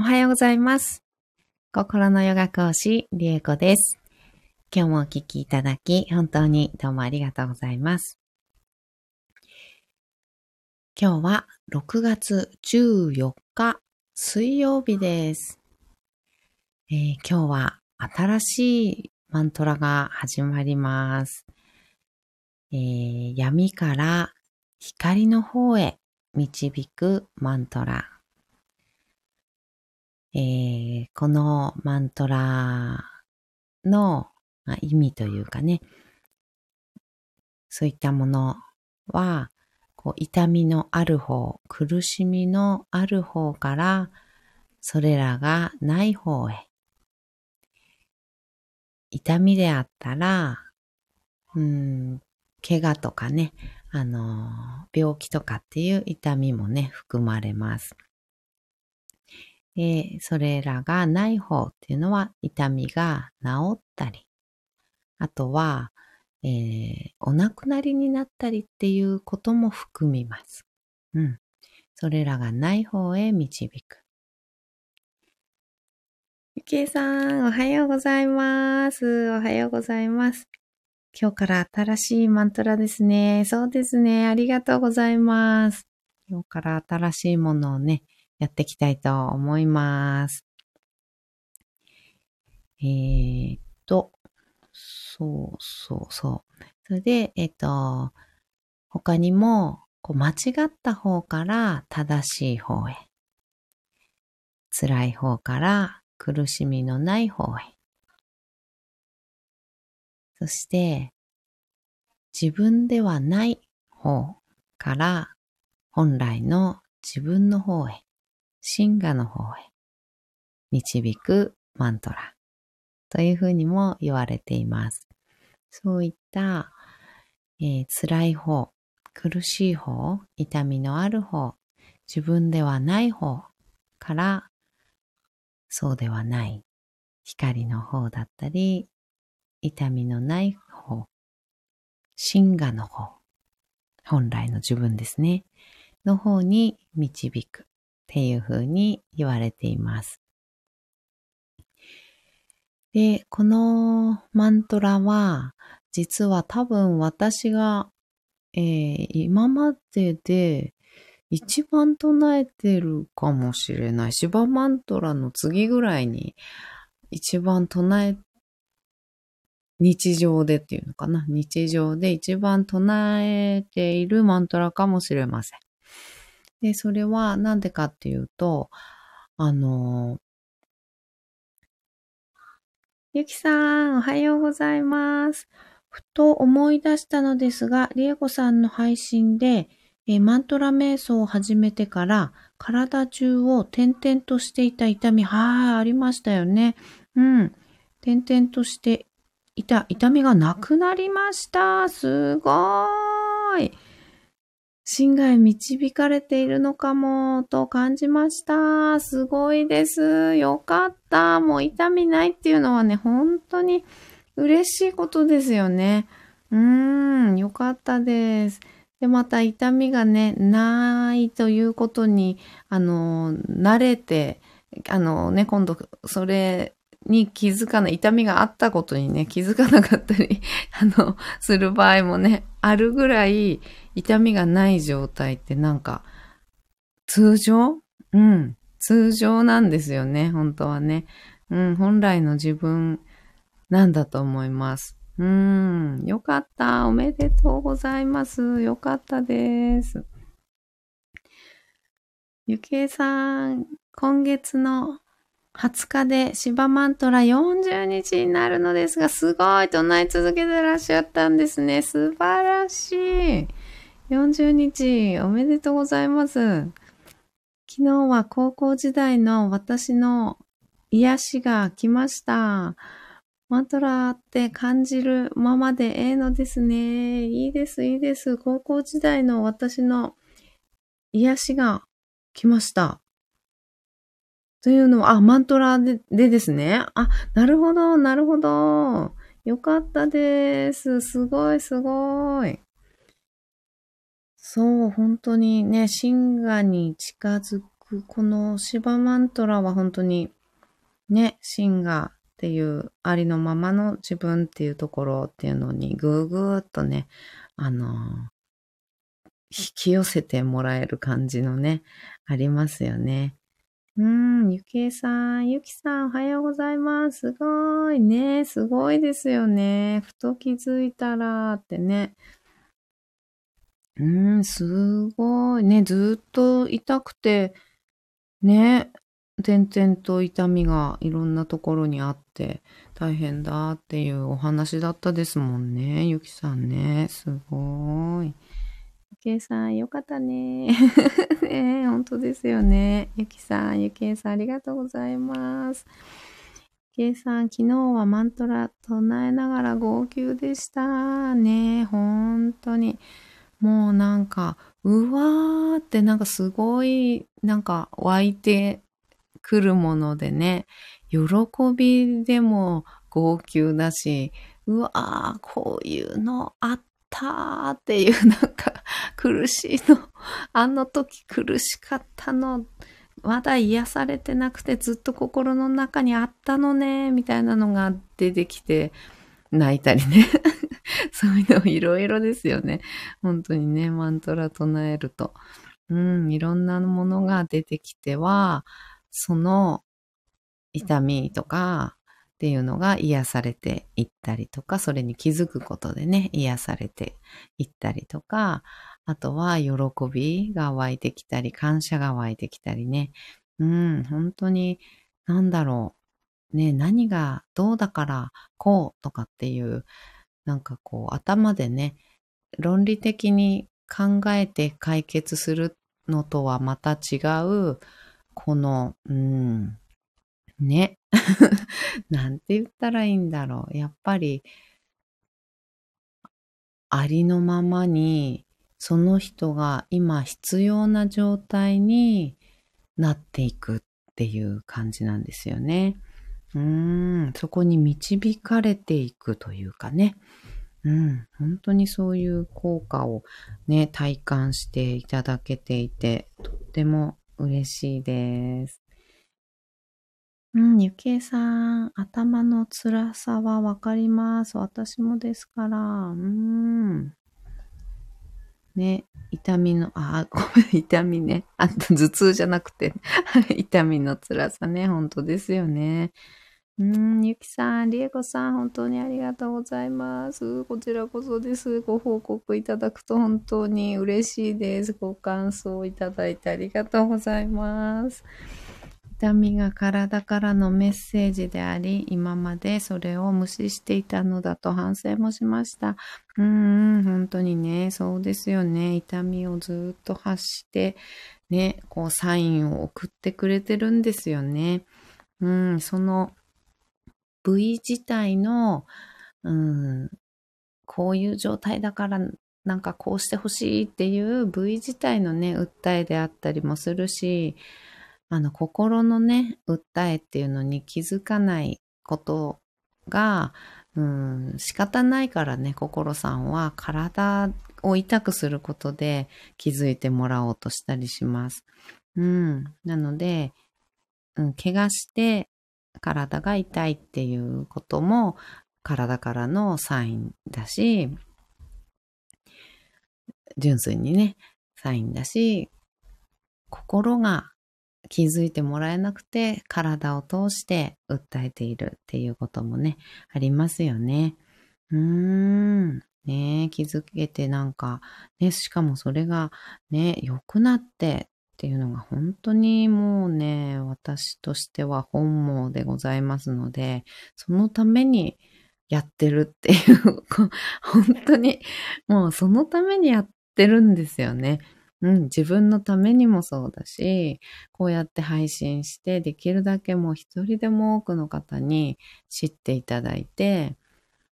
おはようございます。心のヨガ講師、りえこです。今日もお聞きいただき、本当にどうもありがとうございます。今日は6月14日水曜日です。えー今日は新しいマントラが始まります。えー闇から光の方へ導くマントラ。えーこのマントラの意味というかね、そういったものは、こう痛みのある方、苦しみのある方から、それらがない方へ。痛みであったら、うん、怪我とかね、あの、病気とかっていう痛みもね、含まれます。で、それらがない方っていうのは痛みが治ったり、あとは、えーお亡くなりになったりっていうことも含みます。うん。それらがない方へ導く。ゆきえさん、おはようございます。おはようございます。今日から新しいマントラですね。そうですね。ありがとうございます。今日から新しいものをね、やっていきたいと思います。えー、っと、そうそうそう。それで、えっと、他にも、こう間違った方から正しい方へ。辛い方から苦しみのない方へ。そして、自分ではない方から本来の自分の方へ、真我の方へ。導くマントラ。というふうにも言われています。そういった、えー辛い方、苦しい方、痛みのある方、自分ではない方からそうではない光の方だったり、痛みのない方、真我の方、本来の自分ですね、の方に導く。っていうふうに言われています。で、このマントラは、実は多分私が、えー今までで一番唱えてるかもしれない。シバマントラの次ぐらいに一番唱え、日常でっていうのかな。日常で一番唱えているマントラかもしれません。で、それはなんでかっていうと、あの、ゆきさん、おはようございます。ふと思い出したのですが、りえこさんの配信で、えマントラ瞑想を始めてから、体中を点々としていた痛み、はい、ありましたよね。うん。点々としていた痛みがなくなりました。すごーい。心外導かれているのかも、と感じました。すごいです。よかった。もう痛みないっていうのはね、本当に嬉しいことですよね。うーん、よかったです。で、また痛みがね、ないということに、あの、慣れて、あのね、今度、それに気づかない、痛みがあったことにね、気づかなかったり、あの、する場合もね、あるぐらい、痛みがない状態ってなんか、通常？うん、通常なんですよね、本当はね。うん、本来の自分なんだと思います。うん、よかった。おめでとうございます。よかったです。ゆきえさん、今月の20日で芝マントラ40日になるのですが、すごい唱え続けてらっしゃったんですね。素晴らしい。40日、おめでとうございます。昨日は高校時代の私の癒しが来ました。マントラって感じるままでええのですね。いいです、いいです。高校時代の私の癒しが来ました。というのは、あ、マントラででですね。あ、なるほど、なるほど。よかったです。すごい、すごい。そう、本当にね、真我に近づくこの芝マントラは本当にね、シンガっていうありのままの自分っていうところっていうのにぐーぐーっとね、あの引き寄せてもらえる感じのね、ありますよね。うん、ゆきえさん、ゆきさん、おはようございます。すごいね。すごいですよね。ふと気づいたらってね。うん、すごい。ね、ずっと痛くて、ね、点々と痛みがいろんなところにあって大変だっていうお話だったですもんね。ゆきさんね。すごい。ゆきさん、よかったね。ね本当ですよね。ゆきさん、ゆきえさん、ありがとうございます。ゆきえさん、昨日はマントラ唱えながら号泣でした。ね本当に。もうなんか、うわーってなんかすごい、なんか湧いてくるものでね、喜びでも号泣だし、うわー、こういうのあったーっていう なんか苦しいの、あの時苦しかったの、まだ癒されてなくてずっと心の中にあったのね、みたいなのが出てきて、泣いたりね。そういうのいろいろですよね。本当にね、マントラ唱えると。うん、いろんなものが出てきては、その痛みとか、っていうのが癒されていったりとか、それに気づくことでね、癒されていったりとか、あとは喜びが湧いてきたり、感謝が湧いてきたりね。うん、本当に、なんだろう。ね、何がどうだからこうとかっていう、なんかこう頭でね、論理的に考えて解決するのとはまた違う、この、うん、ね。なんて言ったらいいんだろう。やっぱり、ありのままに、その人が今必要な状態になっていくっていう感じなんですよね。うーん、そこに導かれていくというかね。うん、本当にそういう効果をね、体感していただけていて、とっても嬉しいです。うん、ゆきえさん、頭の辛さはわかります。私もですから。うん。ね、痛みの、あ、ごめん、痛みね。あ頭痛じゃなくて、痛みの辛さね、本当ですよね。うん、ゆきさん、りえこさん、本当にありがとうございます。こちらこそです。ご報告いただくと本当に嬉しいです。ご感想いただいてありがとうございます。痛みが体からのメッセージであり、今までそれを無視していたのだと反省もしました。うん、本当にね、そうですよね。痛みをずっと発して、ね、こうサインを送ってくれてるんですよね。うん、その部位自体の、うん、こういう状態だからなんかこうしてほしいっていう部位自体のね、訴えであったりもするし、あの、心のね、訴えっていうのに気づかないことが、うん、仕方ないからね、心さんは体を痛くすることで気づいてもらおうとしたりします。うん。なので、うん、怪我して体が痛いっていうことも体からのサインだし、純粋にね、サインだし、心が気づいてもらえなくて体を通して訴えているっていうこともね、ありますよね。うーん。ね気づけてなんか、ね、しかもそれがね、良くなってっていうのが本当にもうね、私としては本望でございますので、そのためにやってるっていう本当にもうそのためにやってるんですよね。うん、自分のためにもそうだし、こうやって配信して、できるだけもう一人でも多くの方に知っていただいて、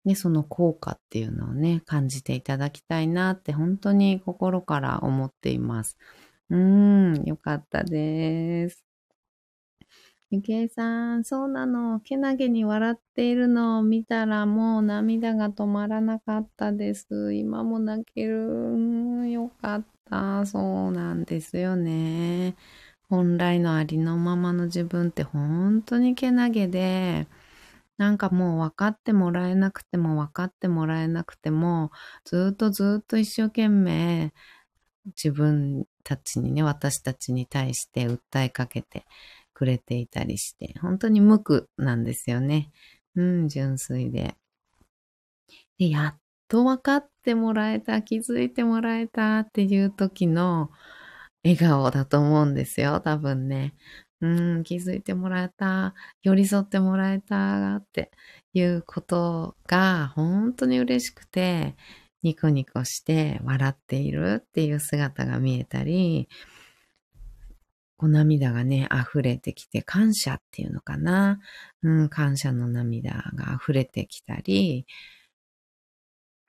で、その効果っていうのをね、感じていただきたいなって本当に心から思っています。うん、よかったです。ゆきえさん、そうなの。けなげに笑っているのを見たらもう涙が止まらなかったです。今も泣ける。よかった。そうなんですよね。本来のありのままの自分って本当にけなげで、なんかもう分かってもらえなくても分かってもらえなくても、ずっとずっと一生懸命自分たちにね、私たちに対して訴えかけてくれていたりして、本当に無垢なんですよね。うん、純粋で。で、やっと分かってもらえた、気づいてもらえたっていう時の笑顔だと思うんですよ、多分ね。うん、気づいてもらえた、寄り添ってもらえたっていうことが本当に嬉しくて、ニコニコして笑っているっていう姿が見えたり、こう涙がね、溢れてきて、感謝っていうのかな。うん、感謝の涙が溢れてきたり、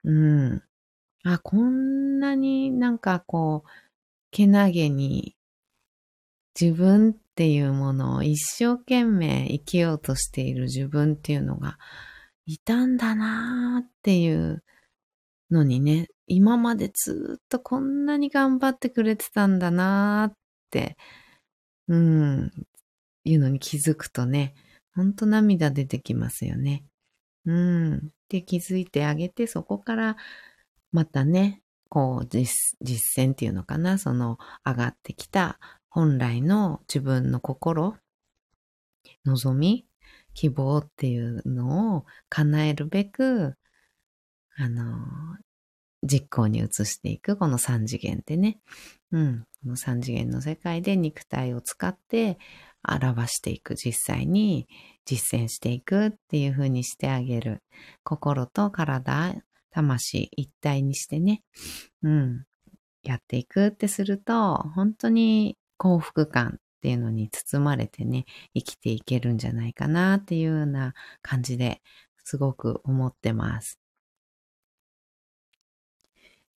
うん。あ、こんなになんかこう、けなげに自分っていうものを一生懸命生きようとしている自分っていうのがいたんだなーっていうのにね、今までずっとこんなに頑張ってくれてたんだなーって、うん、いうのに気づくとね、ほんと涙出てきますよね。うん。で、気づいてあげて、そこからまたね、こう実、践っていうのかな、その上がってきた本来の自分の心、望み、希望っていうのを叶えるべく、あの、実行に移していく、この三次元でね。うん。この三次元の世界で肉体を使って表していく、実際に実践していくっていう風にしてあげる。心と体、魂一体にしてね。うん。やっていくってすると、本当に幸福感っていうのに包まれてね、生きていけるんじゃないかなっていうような感じですごく思ってます。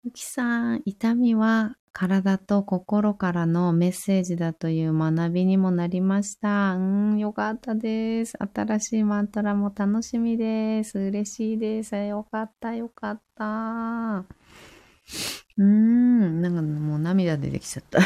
ゆきさん、痛みは体と心からのメッセージだという学びにもなりました。うん、よかったです。新しいマントラも楽しみです。嬉しいです。よかった、よかった。うーん、なんかもう涙出てきちゃった。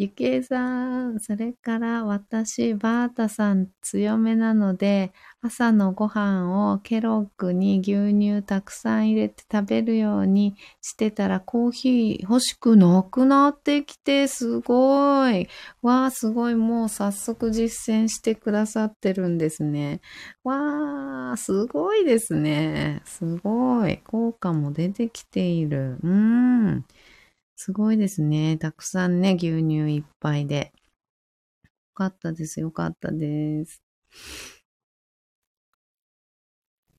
ゆきえさん、それから私、バータさん強めなので、朝のご飯をケロッグに牛乳たくさん入れて食べるようにしてたらコーヒー欲しくなくなってきて、すごい。わあ、すごい。もう早速実践してくださってるんですね。わあ、すごいですね。すごい。効果も出てきている。うん。すごいですね。たくさんね、牛乳いっぱいで。よかったです。よかったです。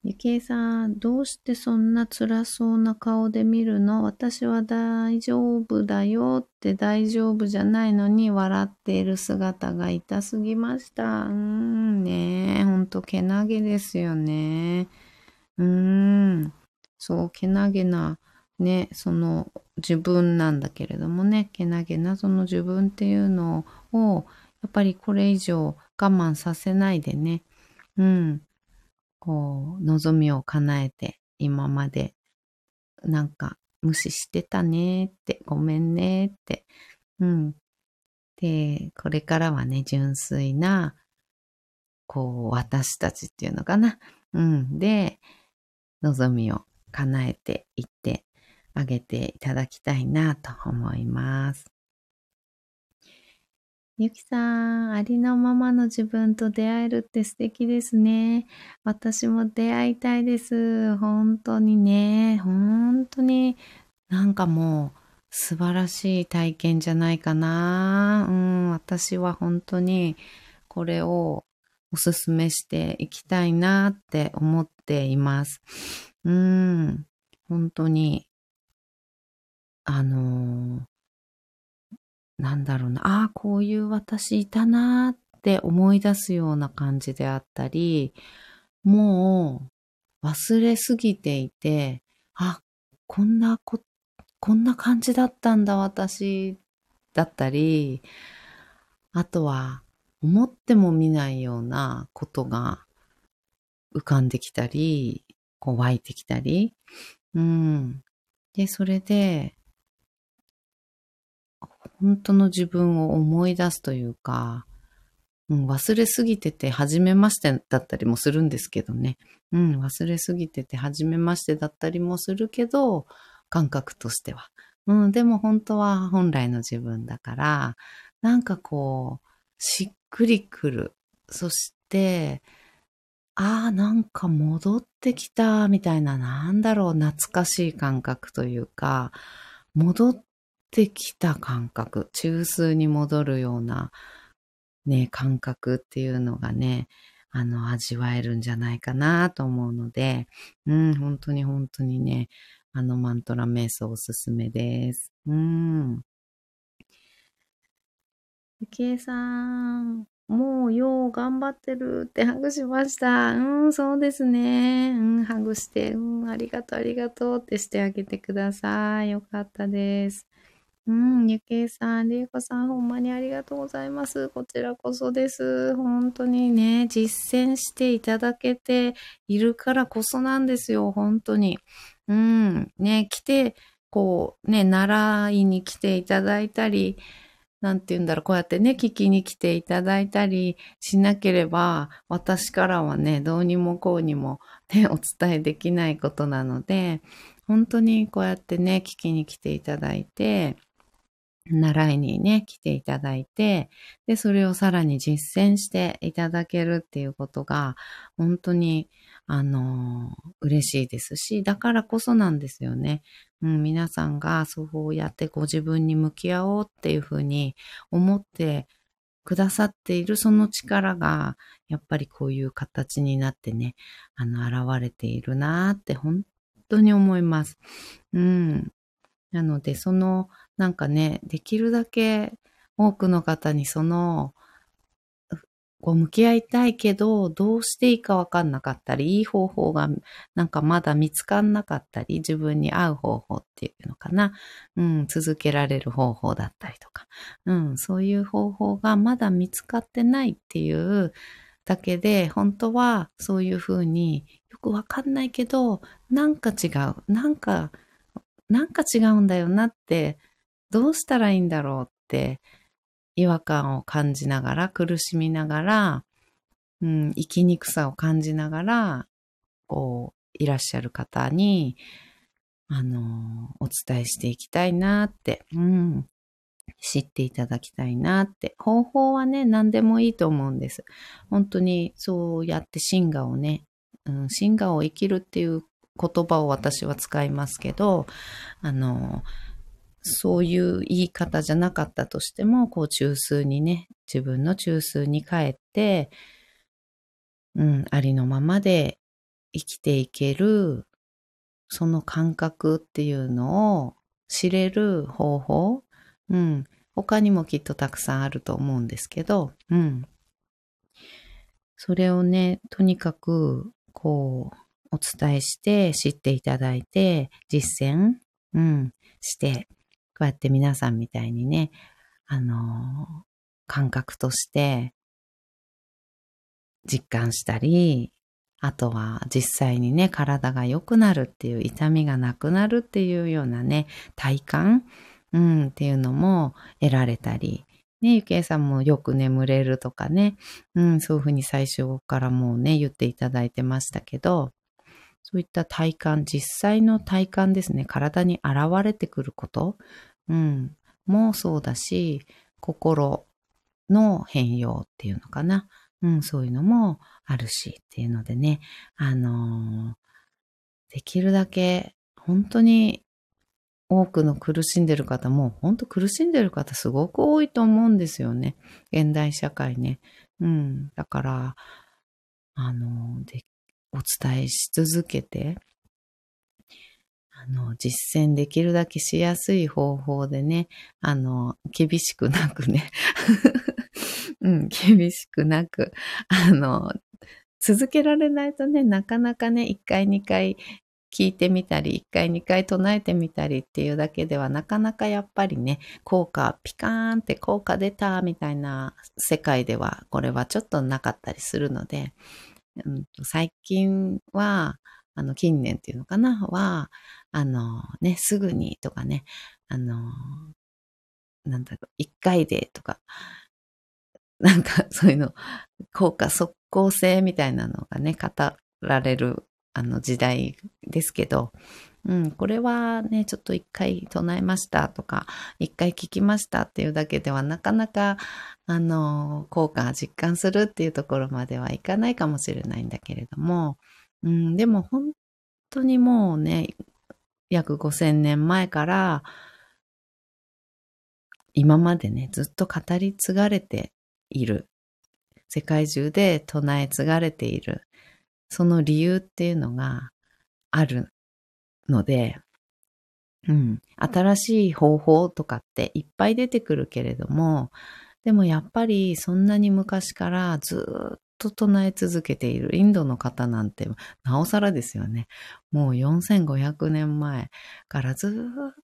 ゆきえさん、どうしてそんな辛そうな顔で見るの？私は大丈夫だよって大丈夫じゃないのに笑っている姿が痛すぎました。うーん、ねえ、ほんとけなげですよね。うーん、そう、けなげなね、その自分なんだけれどもね、けなげなその自分っていうのを、やっぱりこれ以上我慢させないでね、うん、こう、望みを叶えて、今まで、なんか、無視してたねって、ごめんねって、うん。で、これからはね、純粋な、こう、私たちっていうのかな。うん。で、望みを叶えていってあげていただきたいなと思います。ゆきさん、ありのままの自分と出会えるって素敵ですね。私も出会いたいです。本当にね、本当になんかもう素晴らしい体験じゃないかな。うん、私は本当にこれをおすすめしていきたいなって思っています。うん、本当にあのー、なんだろうな、ああ、こういう私いたなーって思い出すような感じであったり、もう忘れすぎていて、あ、こんなこ、こんな感じだったんだ私だったり、あとは思っても見ないようなことが浮かんできたり、こう湧いてきたり、うん。で、それで、本当の自分を思い出すというか、うん、忘れすぎてて、初めましてだったりもするんですけどね。うん、忘れすぎてて、初めましてだったりもするけど、感覚としては。うん、でも本当は本来の自分だから、なんかこう、しっくりくる。そして、ああ、なんか戻ってきた、みたいな、なんだろう、懐かしい感覚というか、戻ってきた感覚、中枢に戻るような、ね、感覚っていうのがね、あの、味わえるんじゃないかなと思うので、うん、本当に本当にね、あのマントラ瞑想おすすめです。うん。ゆきえさん、もうよう頑張ってるってハグしました。うん、そうですね。うん、ハグして、うん、ありがとう、ありがとうってしてあげてください。よかったです。うん、ゆきえさん、りえこさん、ほんまにありがとうございます。こちらこそです。本当にね、実践していただけているからこそなんですよ、本当に。うん、ね、来て、こう、ね、習いに来ていただいたり、なんて言うんだろう、こうやってね、聞きに来ていただいたりしなければ、私からはね、どうにもこうにもね、お伝えできないことなので、本当にこうやってね、聞きに来ていただいて、習いにね、来ていただいて、で、それをさらに実践していただけるっていうことが、本当に、あの、嬉しいですし、だからこそなんですよね。うん、皆さんがそうやってご自分に向き合おうっていうふうに思ってくださっているその力が、やっぱりこういう形になってね、あの、現れているなーって本当に思います。うん。なので、その、なんかね、できるだけ多くの方にその、こう向き合いたいけど、どうしていいかわかんなかったり、いい方法がなんかまだ見つかんなかったり、自分に合う方法っていうのかな。うん、続けられる方法だったりとか。うん、そういう方法がまだ見つかってないっていうだけで、本当はそういうふうによくわかんないけど、なんか違う。なんか、なんか違うんだよなって、どうしたらいいんだろうって違和感を感じながら、苦しみながら、うん、生きにくさを感じながら、こう、いらっしゃる方に、あの、お伝えしていきたいなって、うん、知っていただきたいなって。方法はね、何でもいいと思うんです。本当にそうやって進化をね、うん、進化を生きるっていう言葉を私は使いますけど、あの、そういう言い方じゃなかったとしても、こう中枢にね、自分の中枢に帰って、うん、ありのままで生きていける、その感覚っていうのを知れる方法、うん、他にもきっとたくさんあると思うんですけど、うん。それをね、とにかく、こう、お伝えして知っていただいて、実践、うん、して、うやって皆さんみたいにね、あの、感覚として実感したり、あとは実際にね、体が良くなるっていう痛みがなくなるっていうようなね、体感、うん、っていうのも得られたり、ね、ゆきえさんもよく眠れるとかね、うん、そういうふうに最初からもうね、言っていただいてましたけど、そういった体感、実際の体感ですね、体に現れてくること、うん、もそうだし、心の変容っていうのかな。うん、そういうのもあるしっていうのでね、あのー、できるだけ本当に多くの苦しんでる方も、本当苦しんでる方すごく多いと思うんですよね。現代社会ね。うん。だから、あの、で、お伝えし続けて、あの、実践できるだけしやすい方法でね、あの、厳しくなくね、うん、厳しくなく、あの、続けられないとね、なかなかね、一回二回聞いてみたり、一回二回唱えてみたりっていうだけでは、なかなかやっぱりね、効果、ピカーンって効果出たみたいな世界では、これはちょっとなかったりするので、うん、最近は、あの、近年っていうのかな、は、あの、ね、すぐにとかね、あの、なんだろう、一回でとか、なんかそういうの、効果即効性みたいなのがね、語られるあの時代ですけど、うん、これはね、ちょっと一回唱えましたとか、一回聞きましたっていうだけではなかなか、あの、効果が実感するっていうところまではいかないかもしれないんだけれども、うん、でも本当にもうね、約5000年前から、今までね、ずっと語り継がれている。世界中で唱え継がれている。その理由っていうのがあるので、うん、新しい方法とかっていっぱい出てくるけれども、でもやっぱりそんなに昔からずっと唱え続けているインドの方なんてなおさらですよね。もう4500年前からずっ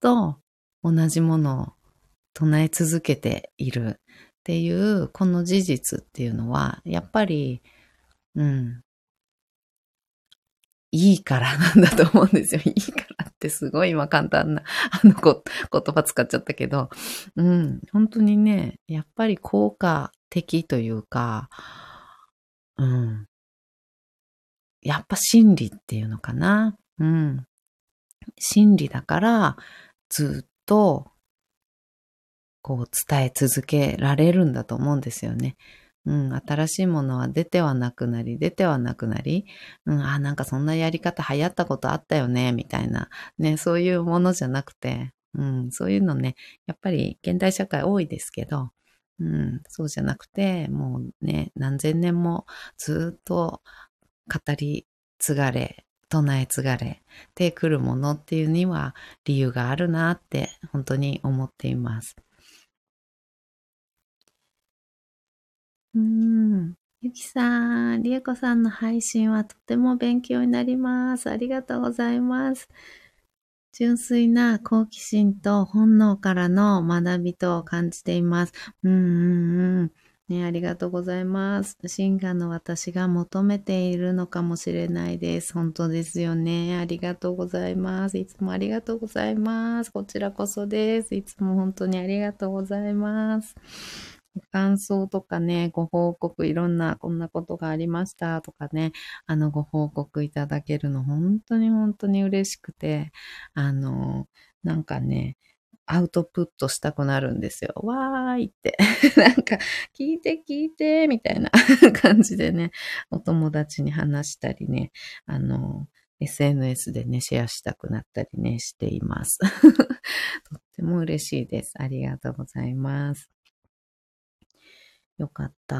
と同じものを唱え続けているっていうこの事実っていうのはやっぱり、うん、いいからなんだと思うんですよ。いいからってすごい今簡単なあの言葉使っちゃったけど、うん、本当にね、やっぱり効果的というか、うん、やっぱ真理っていうのかな。うん。真理だから、ずっと、こう伝え続けられるんだと思うんですよね。うん、新しいものは出てはなくなり、出てはなくなり、うん、あ、なんかそんなやり方流行ったことあったよね、みたいな、ね、そういうものじゃなくて、うん、そういうのね、やっぱり現代社会多いですけど、うん、そうじゃなくて、もうね、何千年もずっと語り継がれ、唱え継がれてくるものっていうには理由があるなって本当に思っています。うん。ゆきさん、りえこさんの配信はとても勉強になります。ありがとうございます。純粋な好奇心と本能からの学びと感じています。うんうんうん。ね、ありがとうございます。シンの私が求めているのかもしれないです。本当ですよね。ありがとうございます。いつもありがとうございます。こちらこそです。いつも本当にありがとうございます。感想とかね、ご報告、いろんなこんなことがありましたとかね、あの、ご報告いただけるの本当に本当に嬉しくて、あの、なんかね、アウトプットしたくなるんですよ。わーいって。なんか、聞いて聞いて、みたいな 感じでね、お友達に話したりね、あの、SNS でね、シェアしたくなったりね、しています。とっても嬉しいです。ありがとうございます。よかった。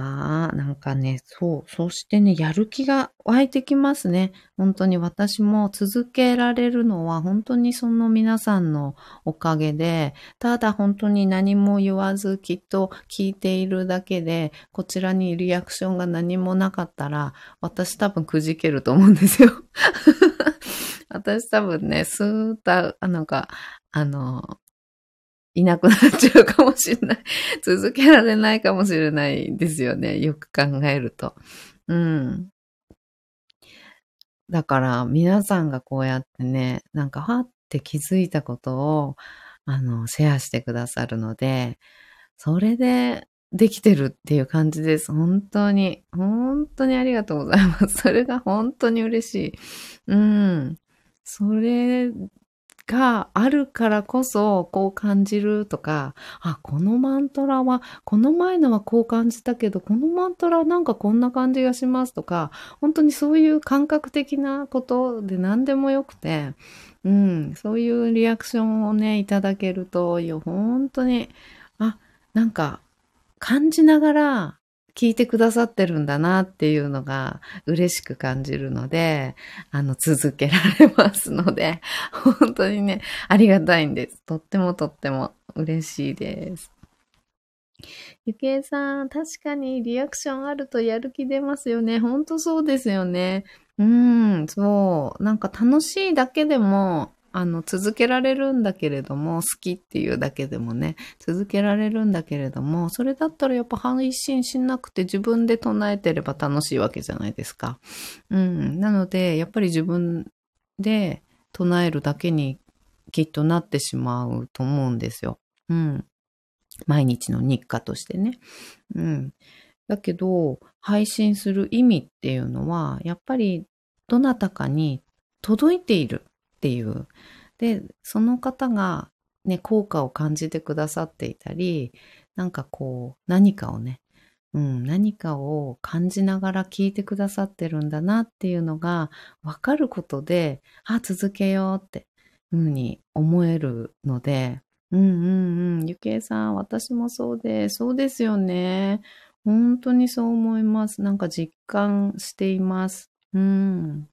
なんかね、そう。そしてね、やる気が湧いてきますね。本当に私も続けられるのは本当にその皆さんのおかげで、ただ本当に何も言わずきっと聞いているだけで、こちらにリアクションが何もなかったら、私多分くじけると思うんですよ。私多分ね、スーッと、なんか、あの、いなくなっちゃうかもしれない。続けられないかもしれないですよね。よく考えると。うん。だから皆さんがこうやってね、なんかはって気づいたことを、あの、シェアしてくださるので、それでできてるっていう感じです。本当に、本当にありがとうございます。それが本当に嬉しい。うん。それがあるからこそこう感じるとか、あ、このマントラは、この前のはこう感じたけど、このマントラなんかこんな感じがしますとか、本当にそういう感覚的なことで何でもよくて、うん、そういうリアクションをね、いただけると、いや、本当に、あ、なんか感じながら聞いてくださってるんだなっていうのが嬉しく感じるので、あの、続けられますので、本当にね、ありがたいんです。とってもとっても嬉しいです。ゆきえさん、確かにリアクションあるとやる気出ますよね。ほんとそうですよね。うん、そう。なんか楽しいだけでも、あの、続けられるんだけれども、好きっていうだけでもね、続けられるんだけれども、それだったらやっぱ配信しなくて自分で唱えてれば楽しいわけじゃないですか。うん。なので、やっぱり自分で唱えるだけにきっとなってしまうと思うんですよ。うん。毎日の日課としてね。うん。だけど、配信する意味っていうのは、やっぱりどなたかに届いているっていう。で、その方がね、効果を感じてくださっていたり、なんかこう、何かをね、うん、何かを感じながら聞いてくださってるんだなっていうのが分かることで、あ、続けようってふうに思えるので、うんうんうん、ゆけいさん、私もそうで、そうですよね。本当にそう思います。なんか実感しています。うん。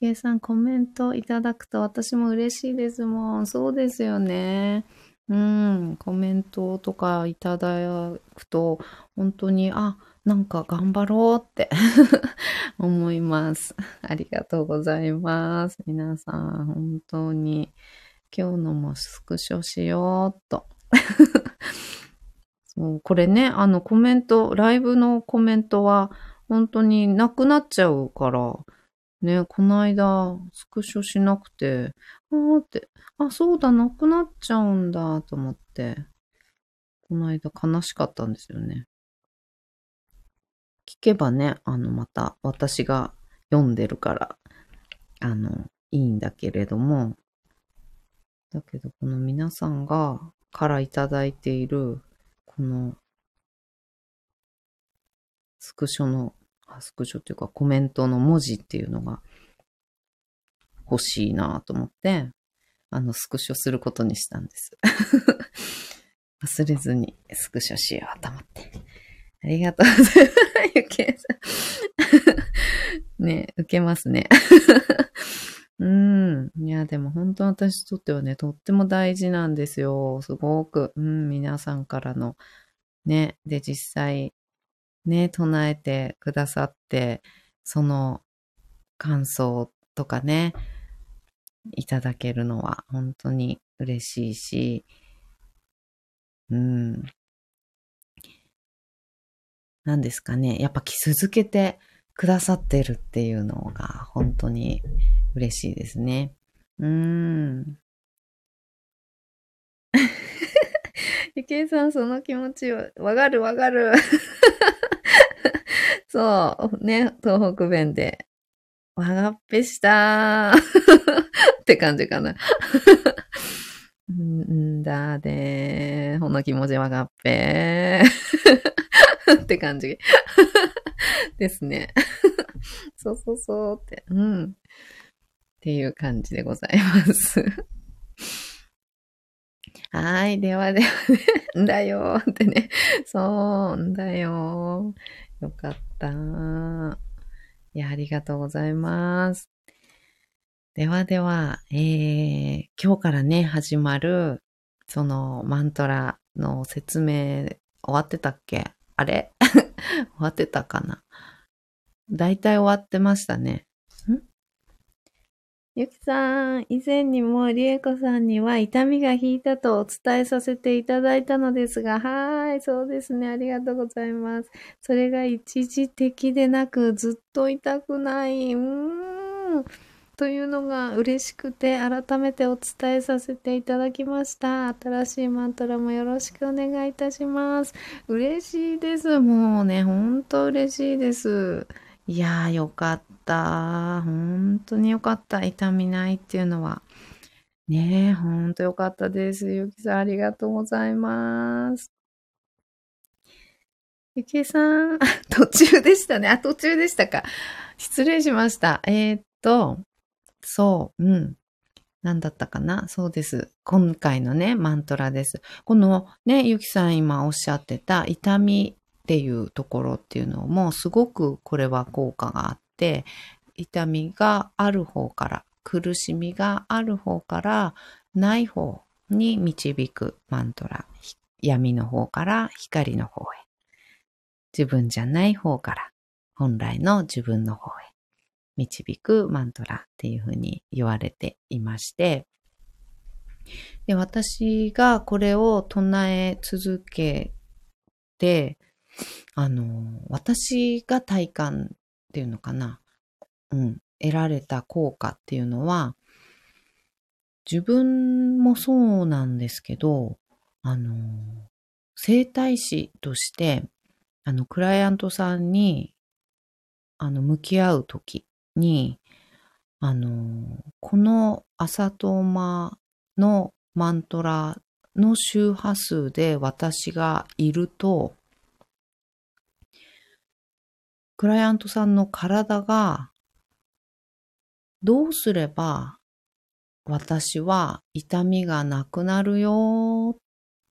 ゆけいさん、コメントいただくと私も嬉しいですもん。そうですよね。うん、コメントとかいただくと、本当に、あ、なんか頑張ろうって 思います。ありがとうございます。皆さん、本当に、今日のもスクショしようっと。そう、これね、あのコメント、ライブのコメントは本当になくなっちゃうから、ね、この間、スクショしなくて、あーって、あ、そうだ、なくなっちゃうんだ、と思って、この間悲しかったんですよね。聞けばね、あの、また私が読んでるから、あの、いいんだけれども、だけど、この皆さんが、からいただいている、この、スクショの、スクショっていうかコメントの文字っていうのが欲しいなと思って、あの、スクショすることにしたんです。忘れずにスクショしようと思って。ありがとうございます。ゆけさん。ね受けますね。うん。いや、でも本当私にとってはね、とっても大事なんですよ。すごく。うん、皆さんからの。ね。で、実際、ね、唱えてくださって、その感想とかね、いただけるのは本当に嬉しいし、うん。何ですかね。やっぱ続けてくださってるっていうのが本当に嬉しいですね。うーん。ゆけいさん、その気持ちわかるわかる。そう、ね、東北弁で。わがっぺしたー って感じかな。んだでー、ほの気持ちわがっぺー って感じですね。そうそうそうって、うん。っていう感じでございますはい。ではではね、ん だよーってね。そう、んだよー。よかった。いや、ありがとうございます。ではでは、えー、今日からね、始まる、そのマントラの説明、終わってたっけ？あれ？終わってたかな？だいたい終わってましたね。ゆきさん、以前にもりえこさんには痛みが引いたとお伝えさせていただいたのですが、はい、そうですね。ありがとうございます。それが一時的でなく、ずっと痛くない。うーん。というのが嬉しくて改めてお伝えさせていただきました。新しいマントラもよろしくお願いいたします。嬉しいです。もうね、ほんと嬉しいです。いやーよかった。本当によかった。痛みないっていうのは。ねえ、ほんとよかったです。ゆきさんありがとうございます。ゆきさん、途中でしたね。あ、途中でしたか。失礼しました。えー、っと、そう、うん。何だったかなそうです。今回のね、マントラです。このね、ゆきさん今おっしゃってた痛みっていうところっていうのもすごくこれは効果があっ、痛みがある方から、苦しみがある方からない方に導くマントラ。闇の方から光の方へ。自分じゃない方から本来の自分の方へ。導くマントラっていうふうに言われていまして、で私がこれを唱え続けて、あの、私が体感ていうのかな、うん、得られた効果っていうのは、自分もそうなんですけど、あの、整体師として、あの、クライアントさんに、あの、向き合うときに、あの、この朝とまのマントラの周波数で私がいると、クライアントさんの体がどうすれば私は痛みがなくなるよっ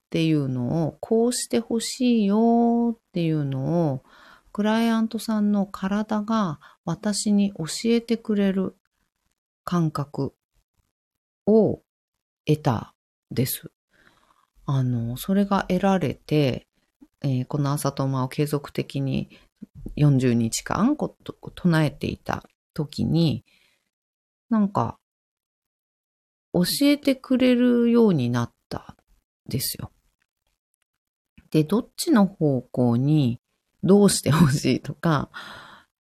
ていうのを、こうしてほしいよっていうのを、クライアントさんの体が私に教えてくれる感覚を得たです。あの、それが得られて、えー、この朝とまを継続的に40日間こ唱えていた時に、なんか教えてくれるようになったんですよ。で、どっちの方向にどうしてほしいとか、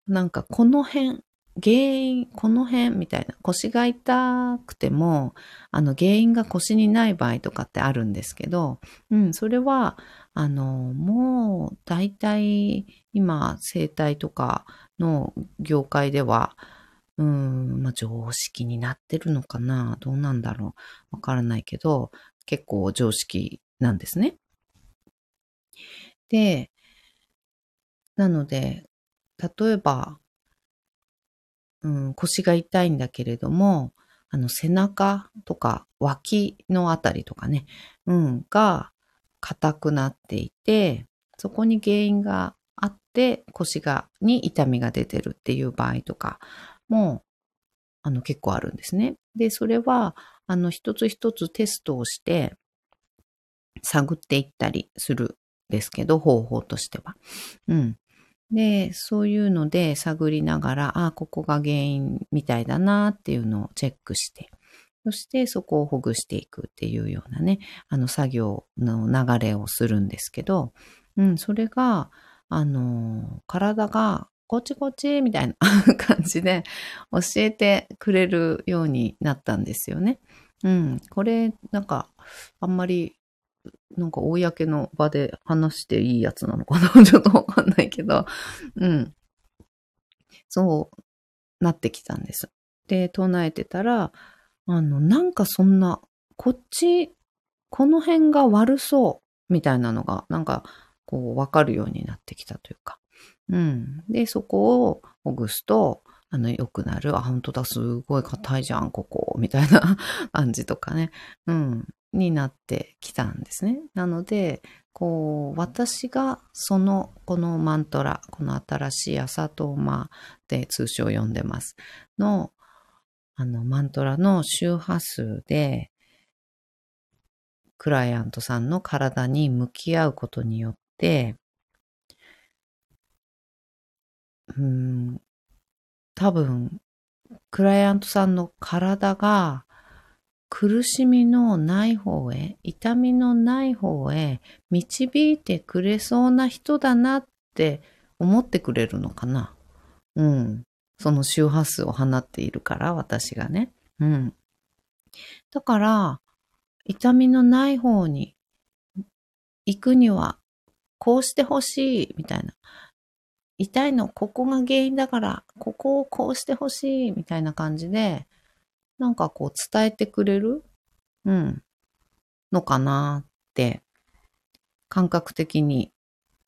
なんかこの辺、原因、この辺みたいな、腰が痛くても、あの原因が腰にない場合とかってあるんですけど、うん、それは、あの、もう大体今、整体とかの業界では、うん、まあ、常識になってるのかな？どうなんだろう？わからないけど、結構常識なんですね。で、なので、例えば、うん、腰が痛いんだけれども、あの背中とか脇のあたりとかね、うん、が硬くなっていて、そこに原因がって腰が、に痛みが出てるっていう場合とかも、あの、結構あるんですね。で、それは、あの、一つ一つテストをして、探っていったりするんですけど、方法としては。うん。で、そういうので探りながら、ああ、ここが原因みたいだなっていうのをチェックして、そしてそこをほぐしていくっていうようなね、あの作業の流れをするんですけど、うん、それが、あの、体がこちこちみたいな 感じで教えてくれるようになったんですよね。うん。これ、なんか、あんまり、なんか公の場で話していいやつなのかな ちょっとわかんないけど、うん。そうなってきたんです。で、唱えてたら、あの、なんかそんな、こっち、この辺が悪そう、みたいなのが、なんか、こう、わかるようになってきたというか。うん。で、そこをほぐすと、あの、良くなる。あ、本当だ、すごい硬いじゃん、ここ、みたいな 感じとかね。うん。になってきたんですね。なので、こう、私がその、このマントラ、この新しい朝とまで通称を呼んでます。の、あの、マントラの周波数で、クライアントさんの体に向き合うことによって、うん、多分、クライアントさんの体が苦しみのない方へ、痛みのない方へ導いてくれそうな人だなって思ってくれるのかな。うん。その周波数を放っているから、私がね。うん。だから、痛みのない方に行くには、こうしてほしい、みたいな。痛いの、ここが原因だから、ここをこうしてほしい、みたいな感じで、なんかこう伝えてくれる、うん、のかなって、感覚的に、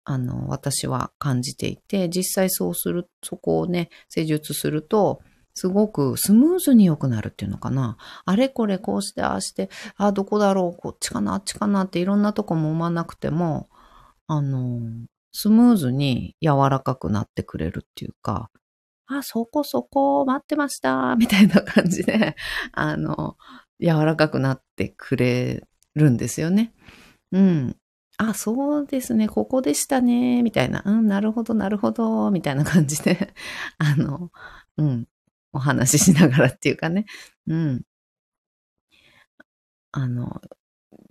あの、私は感じていて、実際そうする、そこをね、施術すると、すごくスムーズに良くなるっていうのかな。あれこれこうしてああして、あ、どこだろう、こっちかな、あっちかなっていろんなとこも思わなくても、あの、スムーズに柔らかくなってくれるっていうか、あ、そこそこ待ってました、みたいな感じで、あの、柔らかくなってくれるんですよね。うん。あ、そうですね、ここでしたね、みたいな。うん、なるほど、なるほど、みたいな感じで、あの、うん、お話ししながらっていうかね、うん。あの、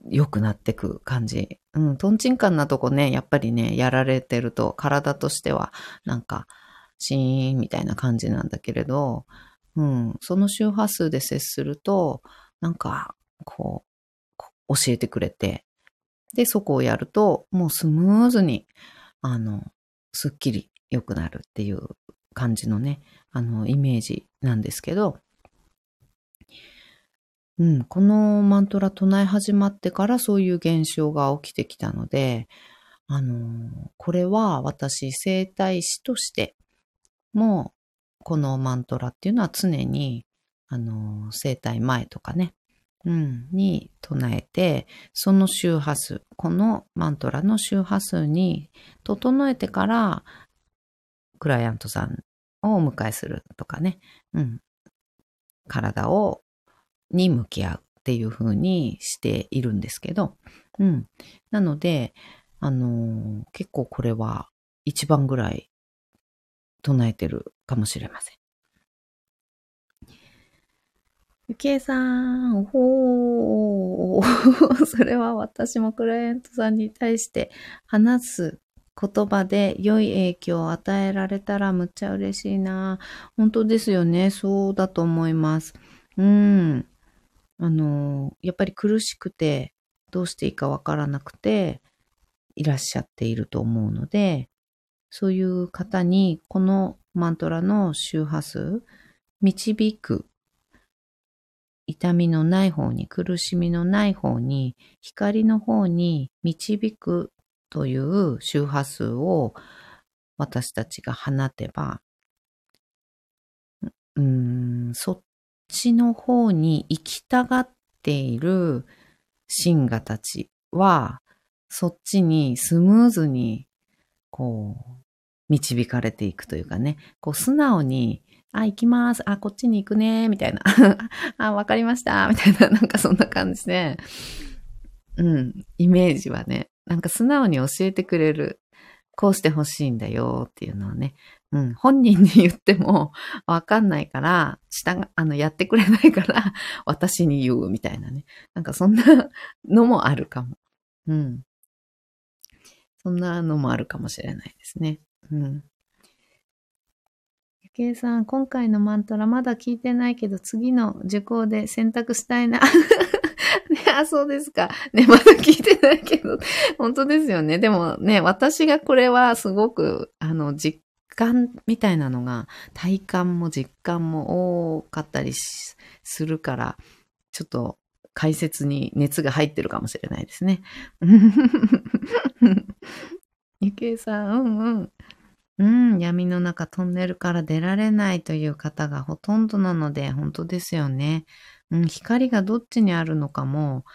良くなってく感じ。うん、トンチンカンなとこね、やっぱりね、やられてると体としてはなんかシーンみたいな感じなんだけれど、うん、その周波数で接すると、なんか、こう、教えてくれて、で、そこをやると、もうスムーズに、あの、すっきり良くなるっていう感じのね、あの、イメージなんですけど、うん、このマントラ唱え始まってからそういう現象が起きてきたので、あの、これは私、生体師としても、このマントラっていうのは常に、あの、生体前とかね、うん、に唱えて、その周波数、このマントラの周波数に整えてから、クライアントさんをお迎えするとかね、うん、体を、に向き合うっていう風にしているんですけど、うん。なので、あのー、結構これは一番ぐらい唱えてるかもしれません。ゆきえさん、おほー。それは私もクライアントさんに対して話す言葉で良い影響を与えられたらむっちゃ嬉しいな。本当ですよね。そうだと思います。うん。あの、やっぱり苦しくてどうしていいかわからなくていらっしゃっていると思うので、そういう方にこのマントラの周波数、導く痛みのない方に、苦しみのない方に、光の方に導くという周波数を私たちが放てば、うん、そっちの方に行きたがっている神我たちは、そっちにスムーズに、こう、導かれていくというかね、こう素直にあ、行きます。あ、こっちに行くね。みたいな。あ、わかりました。みたいな、なんかそんな感じで、うん、イメージはね、なんか素直に教えてくれる。こうしてほしいんだよっていうのをね、うん、本人に言っても わかんないから、下が、あの、やってくれないから、私に言うみたいなね。なんかそんなのもあるかも。うん。そんなのもあるかもしれないですね。うん。ゆけいさん、今回のマントラまだ聞いてないけど、次の受講で選択したいな。ね、あ、そうですか。ね、まだ聞いてないけど、本当ですよね。でもね、私がこれはすごく、あの、実感みたいなのが、体感も実感も多かったりするから、ちょっと解説に熱が入ってるかもしれないですね。ゆけいさん、うんうん。うん、闇の中トンネルから出られないという方がほとんどなので、本当ですよね。うん、光がどっちにあるのかも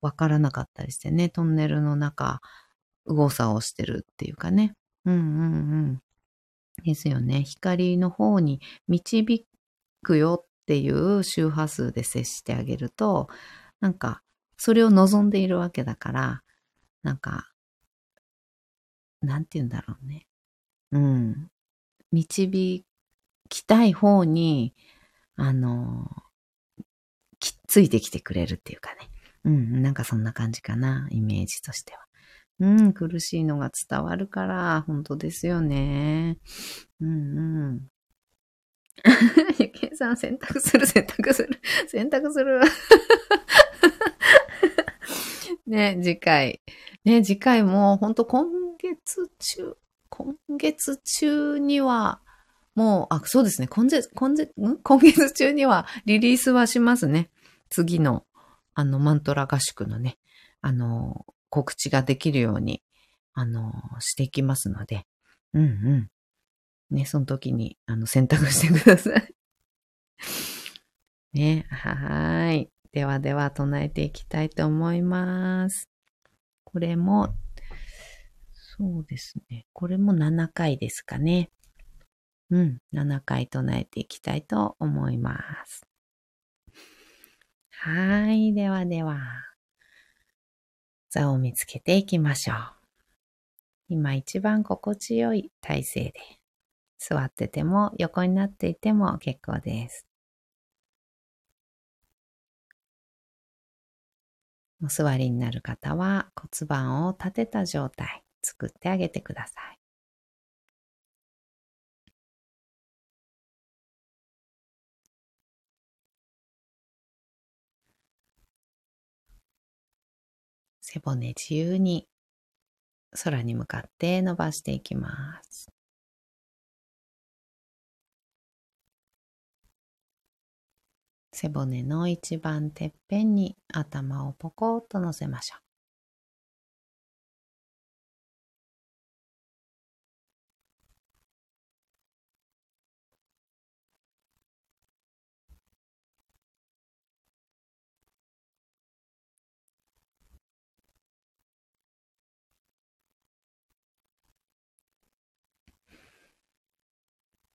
わからなかったりしてね、トンネルの中、右往左往してるっていうかね。うんうんうん。ですよね。光の方に導くよっていう周波数で接してあげると、なんか、それを望んでいるわけだから、なんか、なんて言うんだろうね。うん、導きたい方に、あの、きついてきてくれるっていうかね。うん、なんかそんな感じかな、イメージとしては。うん、苦しいのが伝わるから、本当ですよね。うんうん。ゆ けいさん、選択する、選択する、選択する。ね、次回。ね、次回も、本当今月中、今月中には、もう、あ、そうですね。今月、今月、ん？今月中にはリリースはしますね。次の、あの、マントラ合宿のね、あの、告知ができるように、あの、していきますので、うんうん。ね、その時に、あの、選択してください。ね、はい。ではでは唱えていきたいと思います。これもそうですね。これも7回ですかね。うん、7回唱えていきたいと思います。はい。ではでは、座を見つけていきましょう。今一番心地よい体勢で、座ってても横になっていても結構です。お座りになる方は骨盤を立てた状態。作ってあげてください。背骨自由に空に向かって伸ばしていきます。背骨の一番てっぺんに頭をポコッと乗せましょう。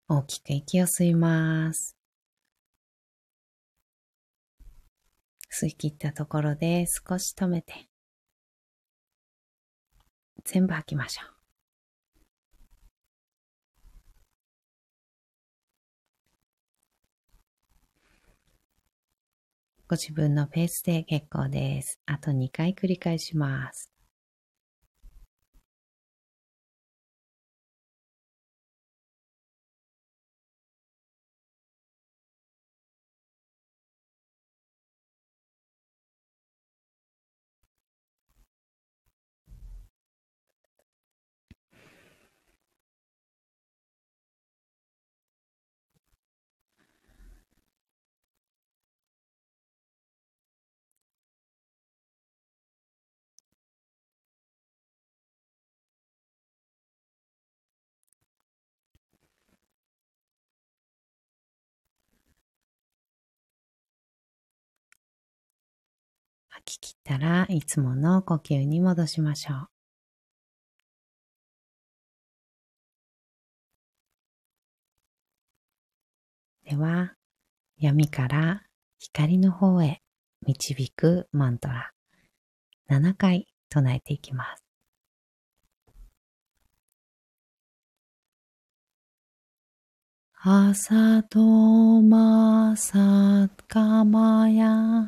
大きく息を吸います。吸い切ったところで少し止めて、全部吐きましょう。ご自分のペースで結構です。あと2回繰り返します。き切ったらいつもの呼吸に戻しましょう。では、闇から光の方へ導くマントラ7回唱えていきます。朝とまさかまや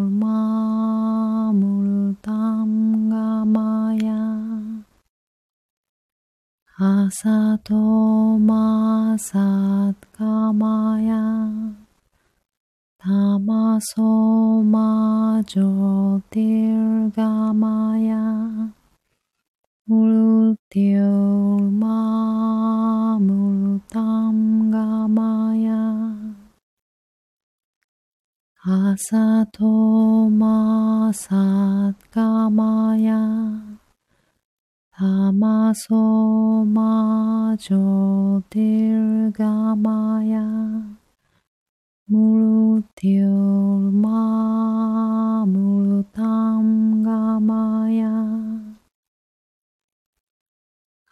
朝とまさかまやたまそまじょてるがまやむるてるまむるたんがまや朝とまさかまやタマソマジョティルガマヤ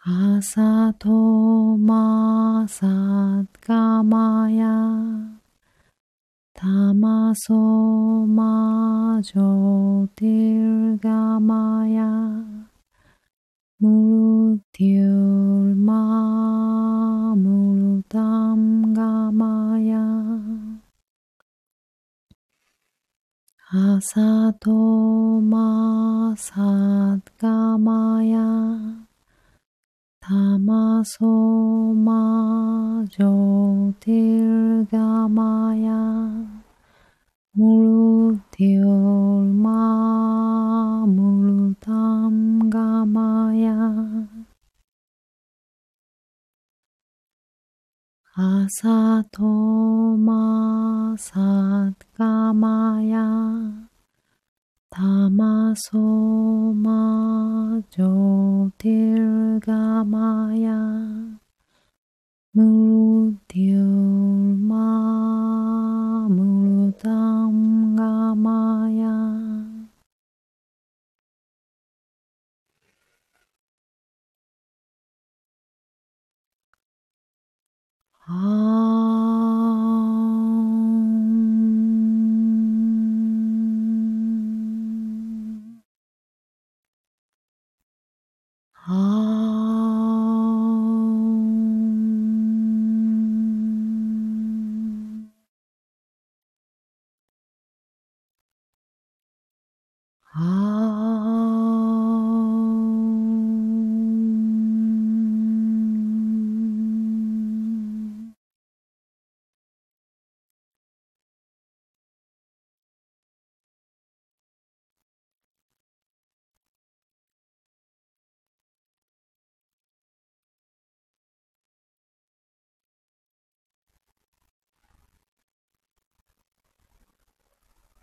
アサトマサッガマヤタマソマジョディルガマヤ,マヤマヤムルティルマムルタムガアサトマサガマヤタマソマジョティルガマあ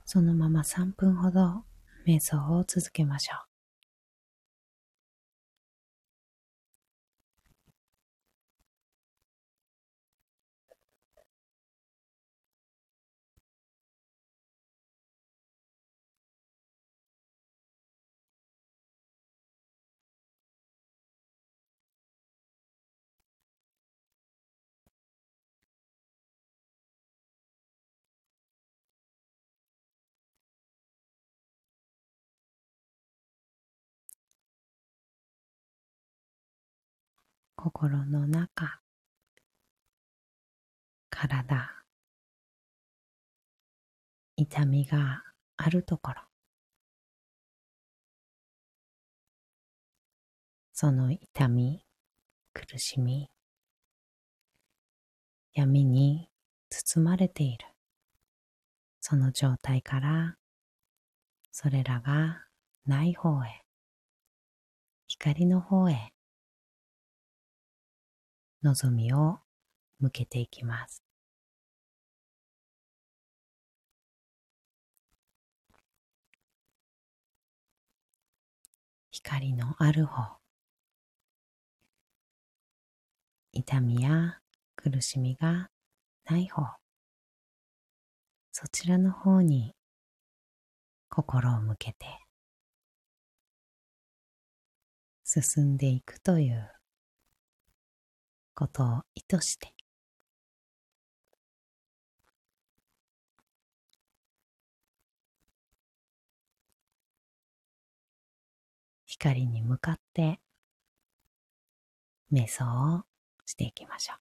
そのまま3分ほど瞑想を続けましょう。心の中、体、痛みがあるところ、その痛み、苦しみ、闇に包まれている。その状態から、それらがない方へ、光の方へ、望みを向けていきます。光のある方、痛みや苦しみがない方、そちらの方に心を向けて進んでいくということを意図して光に向かって瞑想をしていきましょう。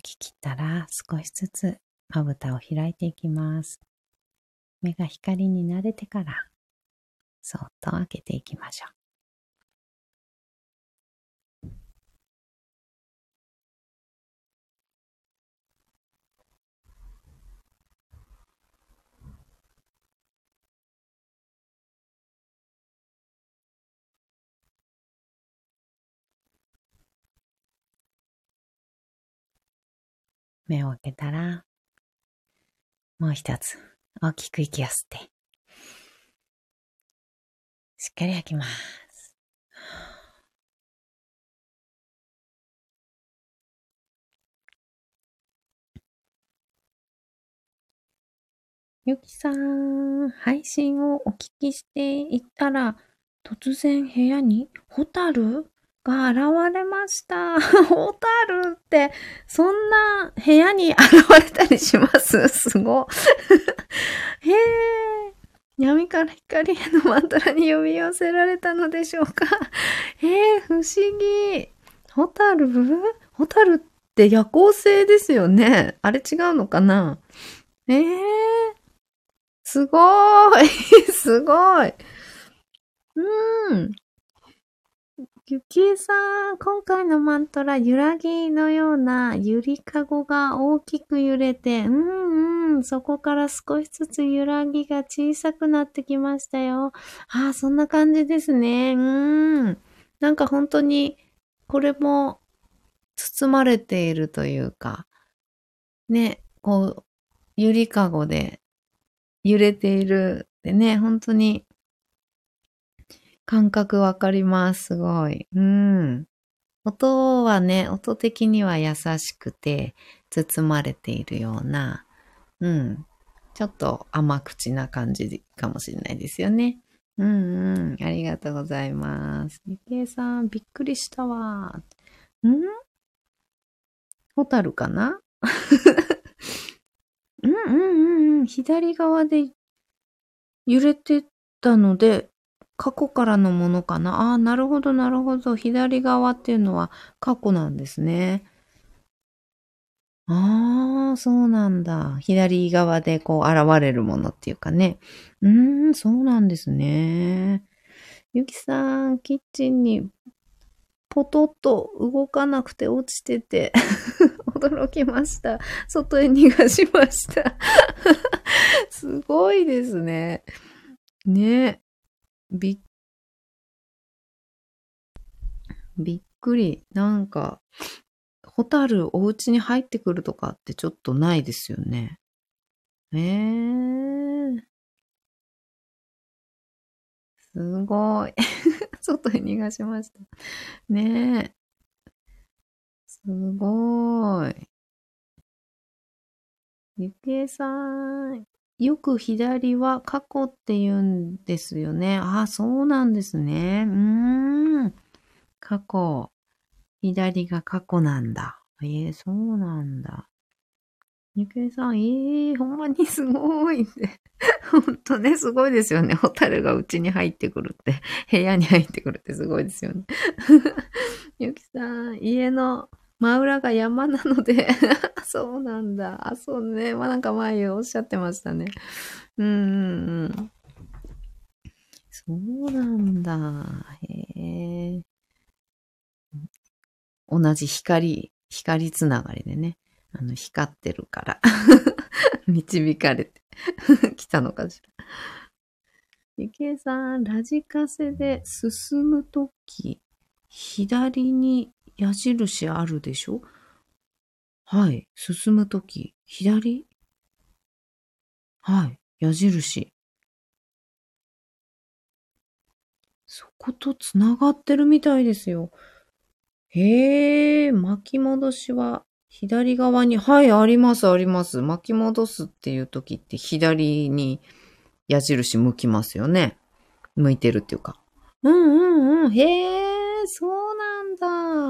き切ったら少しずつまぶたを開いていきます。目が光に慣れてからそっと開けていきましょう。目を開けたら、もう一つ大きく息を吸って、しっかり吐きます。ゆきさん、配信をお聞きしていったら、突然部屋にホタル？が現れました。ホタルって、そんな部屋に現れたりします？すご。へえ。闇から光へのマントラに呼び寄せられたのでしょうか？へえ、不思議。ホタルホタルって夜行性ですよね。あれ違うのかな？えー、すごーい。すごい。うん。ゆきえさん、今回のマントラ、揺らぎのようなゆりかごが大きく揺れて、うんうん、そこから少しずつ揺らぎが小さくなってきましたよ。ああ、そんな感じですね。うん。なんか本当に、これも包まれているというか、ね、こう、ゆりかごで揺れているでね、本当に感覚わかります。すごい。うん。音はね、音的には優しくて、包まれているような、うん。ちょっと甘口な感じかもしれないですよね。うんうん。ありがとうございます。ゆきえさん、びっくりしたわ。ん？ホタルかな？うんうんうんうん。左側で揺れてたので、過去からのものかな？ああ、なるほど、なるほど。左側っていうのは過去なんですね。ああ、そうなんだ。左側でこう現れるものっていうかね。うーん、そうなんですね。ゆきさん、キッチンにポトッと動かなくて落ちてて 驚きました。外へ逃がしました すごいですね。ね。び、びっくり。なんか、ホタルお家に入ってくるとかってちょっとないですよね。ええー。すごい。外に逃がしました。ねえ。すごい。ゆきえさん、よく左は過去って言うんですよね。ああ、そうなんですね。うーん。過去。左が過去なんだ。ええー、そうなんだ。ゆけいさん、ええー、ほんまにすごいって。ほんとね、すごいですよね。ホタルがうちに入ってくるって、部屋に入ってくるってすごいですよね。ゆきさん、家の真裏が山なので そうなんだ。あ、そうね。まあ、なんか前おっしゃってましたね。うんうん。そうなんだ。へえ。同じ光、光つながりでね。あの、光ってるから 導かれて 来たのかしら。ゆきえさん、ラジカセで進むとき、左に矢印あるでしょ？はい。進むとき、左？はい。矢印。そことつながってるみたいですよ。へえ、巻き戻しは左側に、はい、あります、あります。巻き戻すっていう時って左に矢印向きますよね。向いてるっていうか。うんうんうん。へえ、そう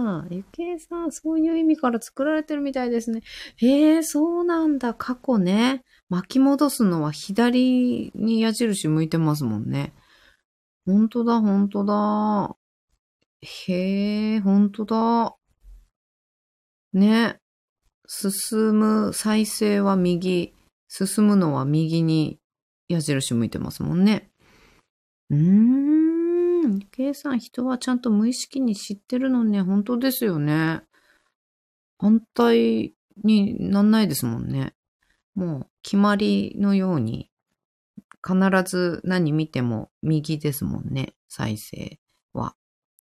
なんだ。ゆけいさん、そういう意味から作られてるみたいですね。へえ、そうなんだ。過去ね。巻き戻すのは左に矢印向いてますもんね。ほんとだ、ほんとだ。へえ、ほんとだ。ね。進む、再生は右、進むのは右に矢印向いてますもんね。うーん。計算人はちゃんと無意識に知ってるのね。本当ですよね。反対になんないですもんね。もう決まりのように必ず何見ても右ですもんね。再生は。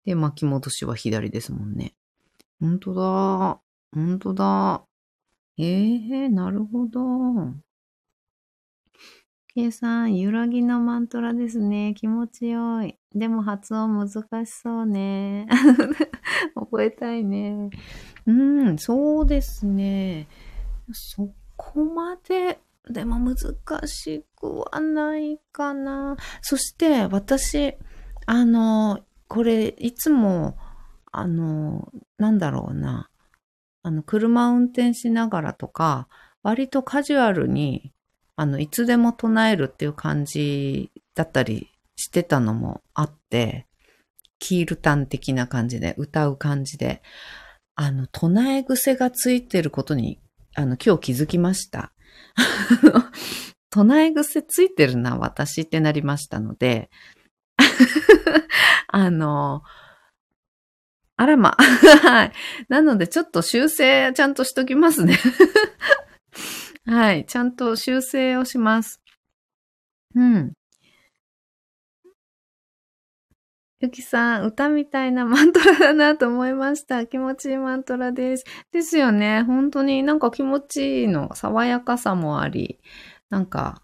で、巻き戻しは左ですもんね。ほんとだ。ほんとだ。ええー、なるほど。計算、揺らぎのマントラですね。気持ちよい。でも発音難しそうね。覚えたいね。うん、そうですね。そこまで、でも難しくはないかな。そして私、あの、これ、いつも、あの、なんだろうな。あの、車運転しながらとか、割とカジュアルに、あの、いつでも唱えるっていう感じだったりしてたのもあって、キールタン的な感じで、歌う感じで、あの、唱え癖がついてることに、あの、今日気づきました。唱え癖ついてるな、私ってなりましたので、あの、あらま。はい。なので、ちょっと修正ちゃんとしときますね。はい。ちゃんと修正をします。うん。ゆきさん、歌みたいなマントラだなと思いました。気持ちいいマントラです。ですよね。本当になんか気持ちいいの。爽やかさもあり、なんか、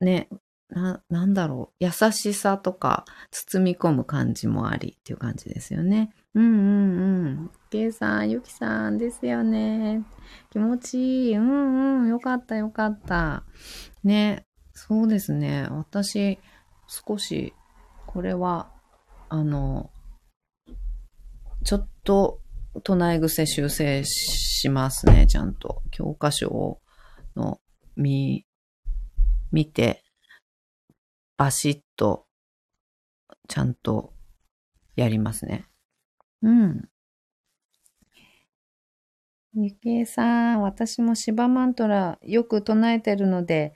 ね、な、なんだろう。優しさとか、包み込む感じもありっていう感じですよね。うんうんうん。ケイさん、ユキさんですよね。気持ちいい。うんうん。よかったよかった。ね。そうですね。私、少し、これは、あの、ちょっと唱え癖修正しますね。ちゃんと。教科書をの見、見て、バシッと、ちゃんとやりますね。うん。ゆきえさん、私も芝マントラよく唱えてるので、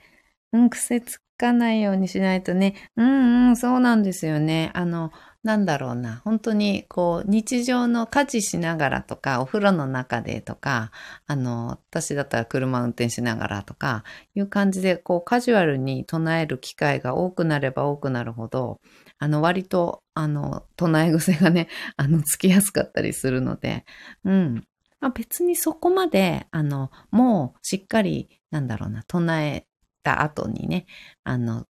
うん、癖つかないようにしないとね。うんうん、そうなんですよね。あの、なんだろうな。本当に、こう、日常の家事しながらとか、お風呂の中でとか、あの、私だったら車運転しながらとか、いう感じで、こう、カジュアルに唱える機会が多くなれば多くなるほど、あの、割と、あの、唱え癖がね、あの、つきやすかったりするので、うん。まあ、別にそこまで、あの、もうしっかり、なんだろうな、唱えた後にね、あの、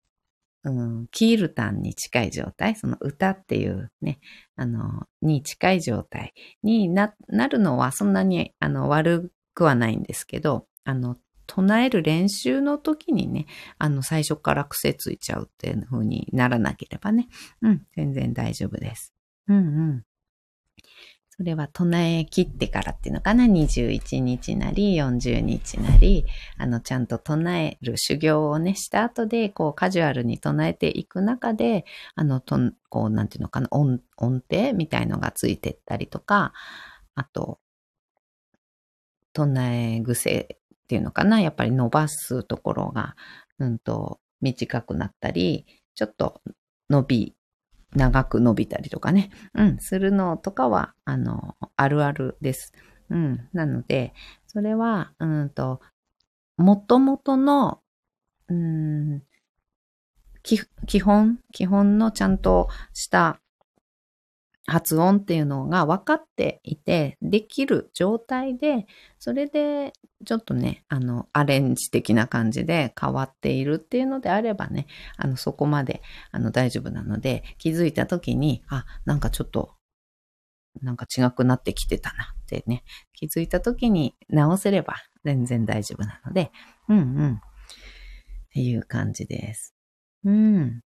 うん、キールタンに近い状態、その歌っていうね、あの、に近い状態にな、なるのはそんなに、あの、悪くはないんですけど、あの、唱える練習の時にね、あの、最初から癖ついちゃうっていう風にならなければね、うん、全然大丈夫です。うんうん。それは唱え切ってからっていうのかな ?21 日なり、40日なり、あの、ちゃんと唱える修行をね、した後で、こう、カジュアルに唱えていく中で、あの、とこう、なんていうのかな、音、音程みたいのがついてったりとか、あと、唱え癖っていうのかな、やっぱり伸ばすところが、うんと、短くなったり、ちょっと伸び、長く伸びたりとかね、うん、するのとかは、あの、あるあるです。うん、なので、それは、うんと、もともとの、うん、基本、基本のちゃんとした発音っていうのが分かっていて、できる状態で、それでちょっとね、あの、アレンジ的な感じで変わっているっていうのであればね、あの、そこまで、あの、大丈夫なので、気づいた時に、あ、なんかちょっと、なんか違くなってきてたなってね、気づいた時に直せれば全然大丈夫なので、うんうん。っていう感じです。うん。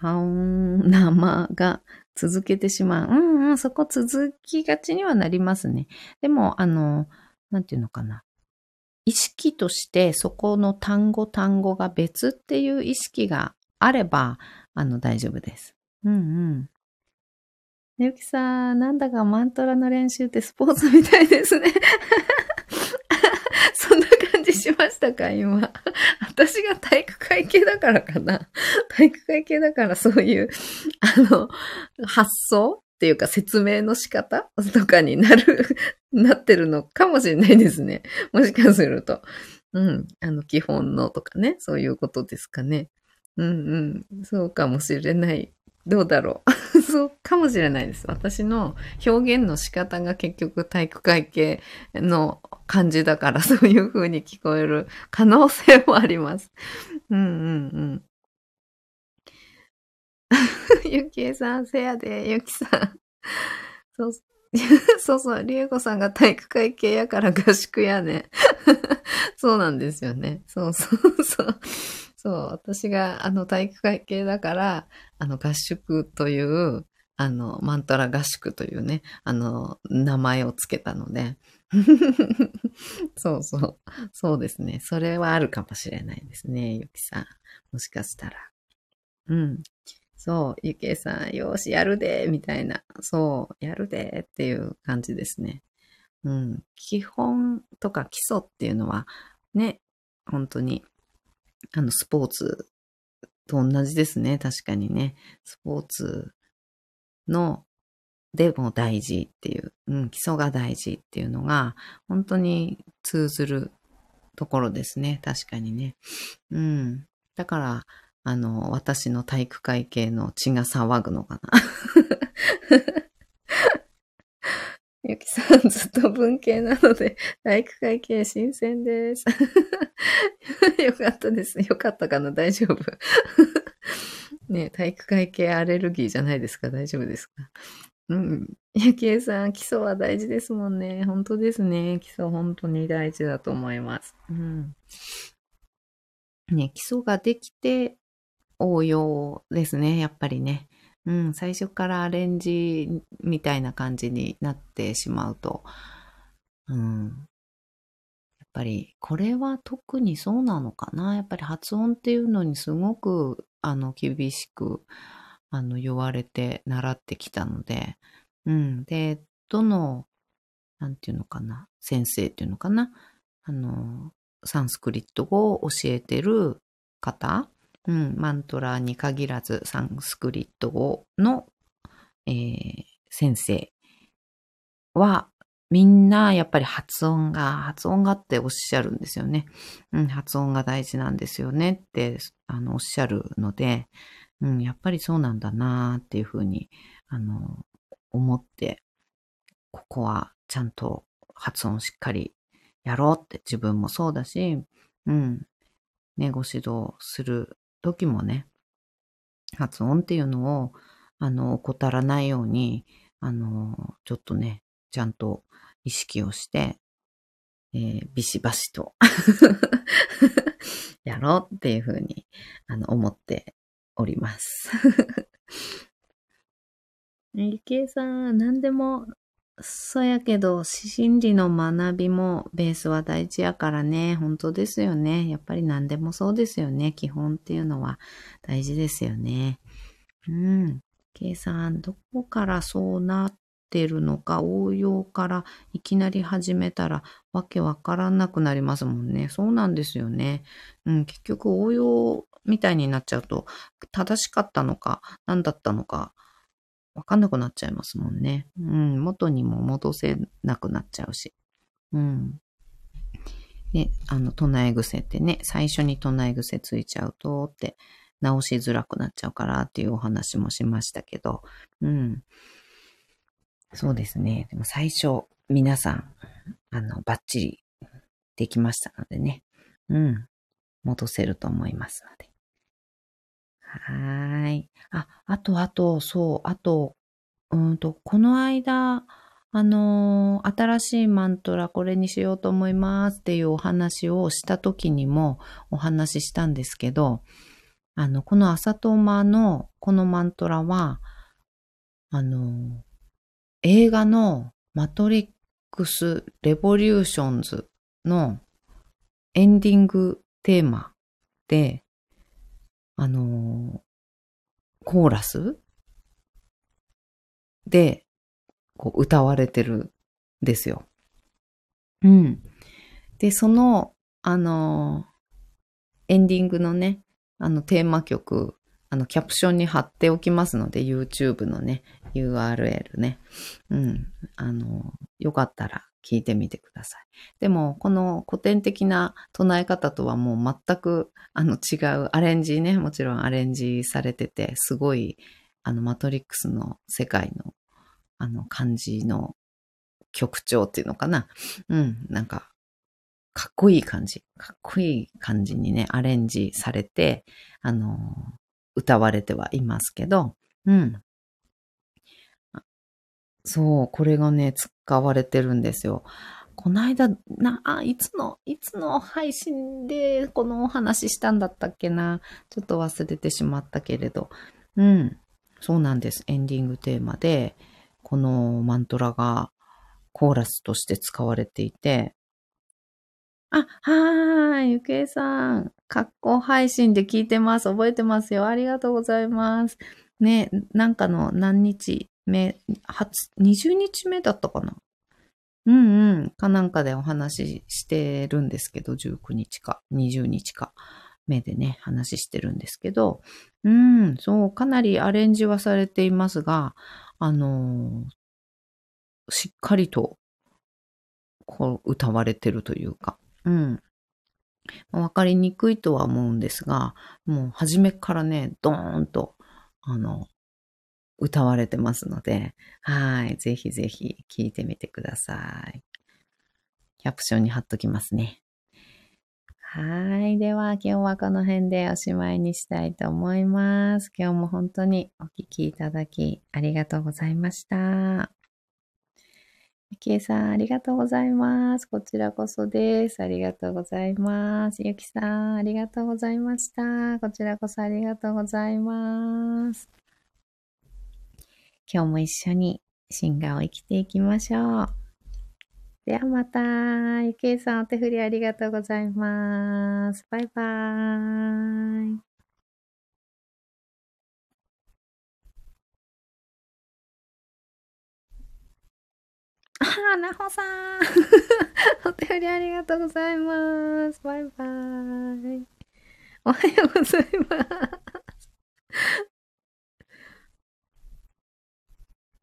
はん、生が続けてしまう。うんうん、そこ続きがちにはなりますね。でも、あの、なんていうのかな。意識としてそこの単語単語が別っていう意識があれば、あの、大丈夫です。うんうん。ねゆきさん、なんだかマントラの練習ってスポーツみたいですね。ましたか今。私が体育会系だからかな。体育会系だからそういう、あの、発想っていうか説明の仕方とかになる、なってるのかもしれないですね。もしかすると。うん。あの、基本のとかね。そういうことですかね。うんうん。そうかもしれない。どうだろう。そうかもしれないです。私の表現の仕方が結局体育会系の感じだからそういう風に聞こえる可能性もあります。うんうんうん。ゆきえさん、せやで、ゆきさん。そう、そうそう、りえこさんが体育会系やから合宿やね。そうなんですよね。そうそうそう。そう、私があの体育会系だから、あの合宿という、あの、マントラ合宿というね、あの、名前をつけたので、そうそう、そうですね。それはあるかもしれないですね、ゆきさん。もしかしたら。うん。そう、ゆきえさん、よし、やるで、みたいな。そう、やるで、っていう感じですね。うん。基本とか基礎っていうのは、ね、本当にあの、スポーツと同じですね。確かにね。スポーツの、でも大事っていう、うん、基礎が大事っていうのが、本当に通ずるところですね。確かにね。うん。だから、あの、私の体育会系の血が騒ぐのかな。ゆきさんずっと文系なので、体育会系新鮮です。よかったです。よかったかな大丈夫。ね体育会系アレルギーじゃないですか大丈夫ですか？うん。ゆきえさん、基礎は大事ですもんね。本当ですね。基礎本当に大事だと思います。うん。ね、基礎ができて応用ですね。やっぱりね。うん、最初からアレンジみたいな感じになってしまうと、うん、やっぱりこれは特にそうなのかな。やっぱり発音っていうのにすごくあの厳しくあの言われて習ってきたので、うん。で、どの、なんていうのかな、先生っていうのかな、あの、サンスクリット語を教えてる方うん、マントラに限らずサンスクリット語の、えー、先生はみんなやっぱり発音が、発音がっておっしゃるんですよね。うん、発音が大事なんですよねってあのおっしゃるので、うん、やっぱりそうなんだなーっていうふうにあの思って、ここはちゃんと発音しっかりやろうって自分もそうだし、うん、ね、ご指導する時もね、発音っていうのを、あの、怠らないように、あの、ちょっとね、ちゃんと意識をして、えー、ビシバシと やろうっていうふうに、あの、思っております。ゆきえさん、何でもそうやけど、心理の学びもベースは大事やからね。本当ですよね。やっぱり何でもそうですよね。基本っていうのは大事ですよね。うん。計算、どこからそうなってるのか、応用からいきなり始めたらわけわからなくなりますもんね。そうなんですよね。うん、結局応用みたいになっちゃうと、正しかったのか、何だったのか、わかんなくなっちゃいますもんね。うん、元にも戻せなくなっちゃうし。うん。で、あの、唱え癖ってね、最初に唱え癖ついちゃうとって、直しづらくなっちゃうからっていうお話もしましたけど、うん。そうですね。でも最初、皆さん、あの、バッチリできましたのでね。うん。戻せると思いますので。はーい。あ、あと、あと、そう、あと、うんと、この間、あのー新しいマントラこれにしようと思いますっていうお話をした時にもお話ししたんですけど、あの、この朝トーマのこのマントラは、あの、映画のマトリックス・レボリューションズのエンディングテーマで、あの、コーラスで、こう歌われてるんですよ。うん。で、その、あの、エンディングのね、あのテーマ曲、あのキャプションに貼っておきますので、YouTube のね、URL ね。うん。あの、よかったら聞いてみてください。でも、この古典的な唱え方とはもう全くあの違うアレンジね、もちろんアレンジされてて、すごいあのマトリックスの世界のあの感じの曲調っていうのかな。うん、なんか、かっこいい感じ。かっこいい感じにね、アレンジされて、あの、歌われてはいますけど、うん。そう、これがね、使われてるんですよ。この間、な、あ、いつの、いつの配信でこのお話したんだったっけな？ちょっと忘れてしまったけれど。うん。そうなんです。エンディングテーマで、このマントラがコーラスとして使われていて、あ、はーい、ゆくえさん。格好配信で聞いてます。覚えてますよ。ありがとうございます。ね、なんかの何日目、初、20日目だったかな？うんうん。かなんかでお話ししてるんですけど、19日か。20日か目でね、話してるんですけど、うん、そう、かなりアレンジはされていますが、あのーしっかりと、こう、歌われてるというか、うん。わかりにくいとは思うんですが、もう初めからね、ドーンと、あの、歌われてますので、はい。ぜひぜひ聞いてみてください。キャプションに貼っときますね。はい。では、今日はこの辺でおしまいにしたいと思います。今日も本当にお聞きいただきありがとうございました。ゆきえさん、ありがとうございます。こちらこそです。ありがとうございます。ゆきさん、ありがとうございました。こちらこそありがとうございます。今日も一緒に進化を生きていきましょう。ではまた。ゆきえさん、お手振りありがとうございます。バイバーイ。あー、なほさん。お手振りありがとうございます。バイバーイ。おはようございます。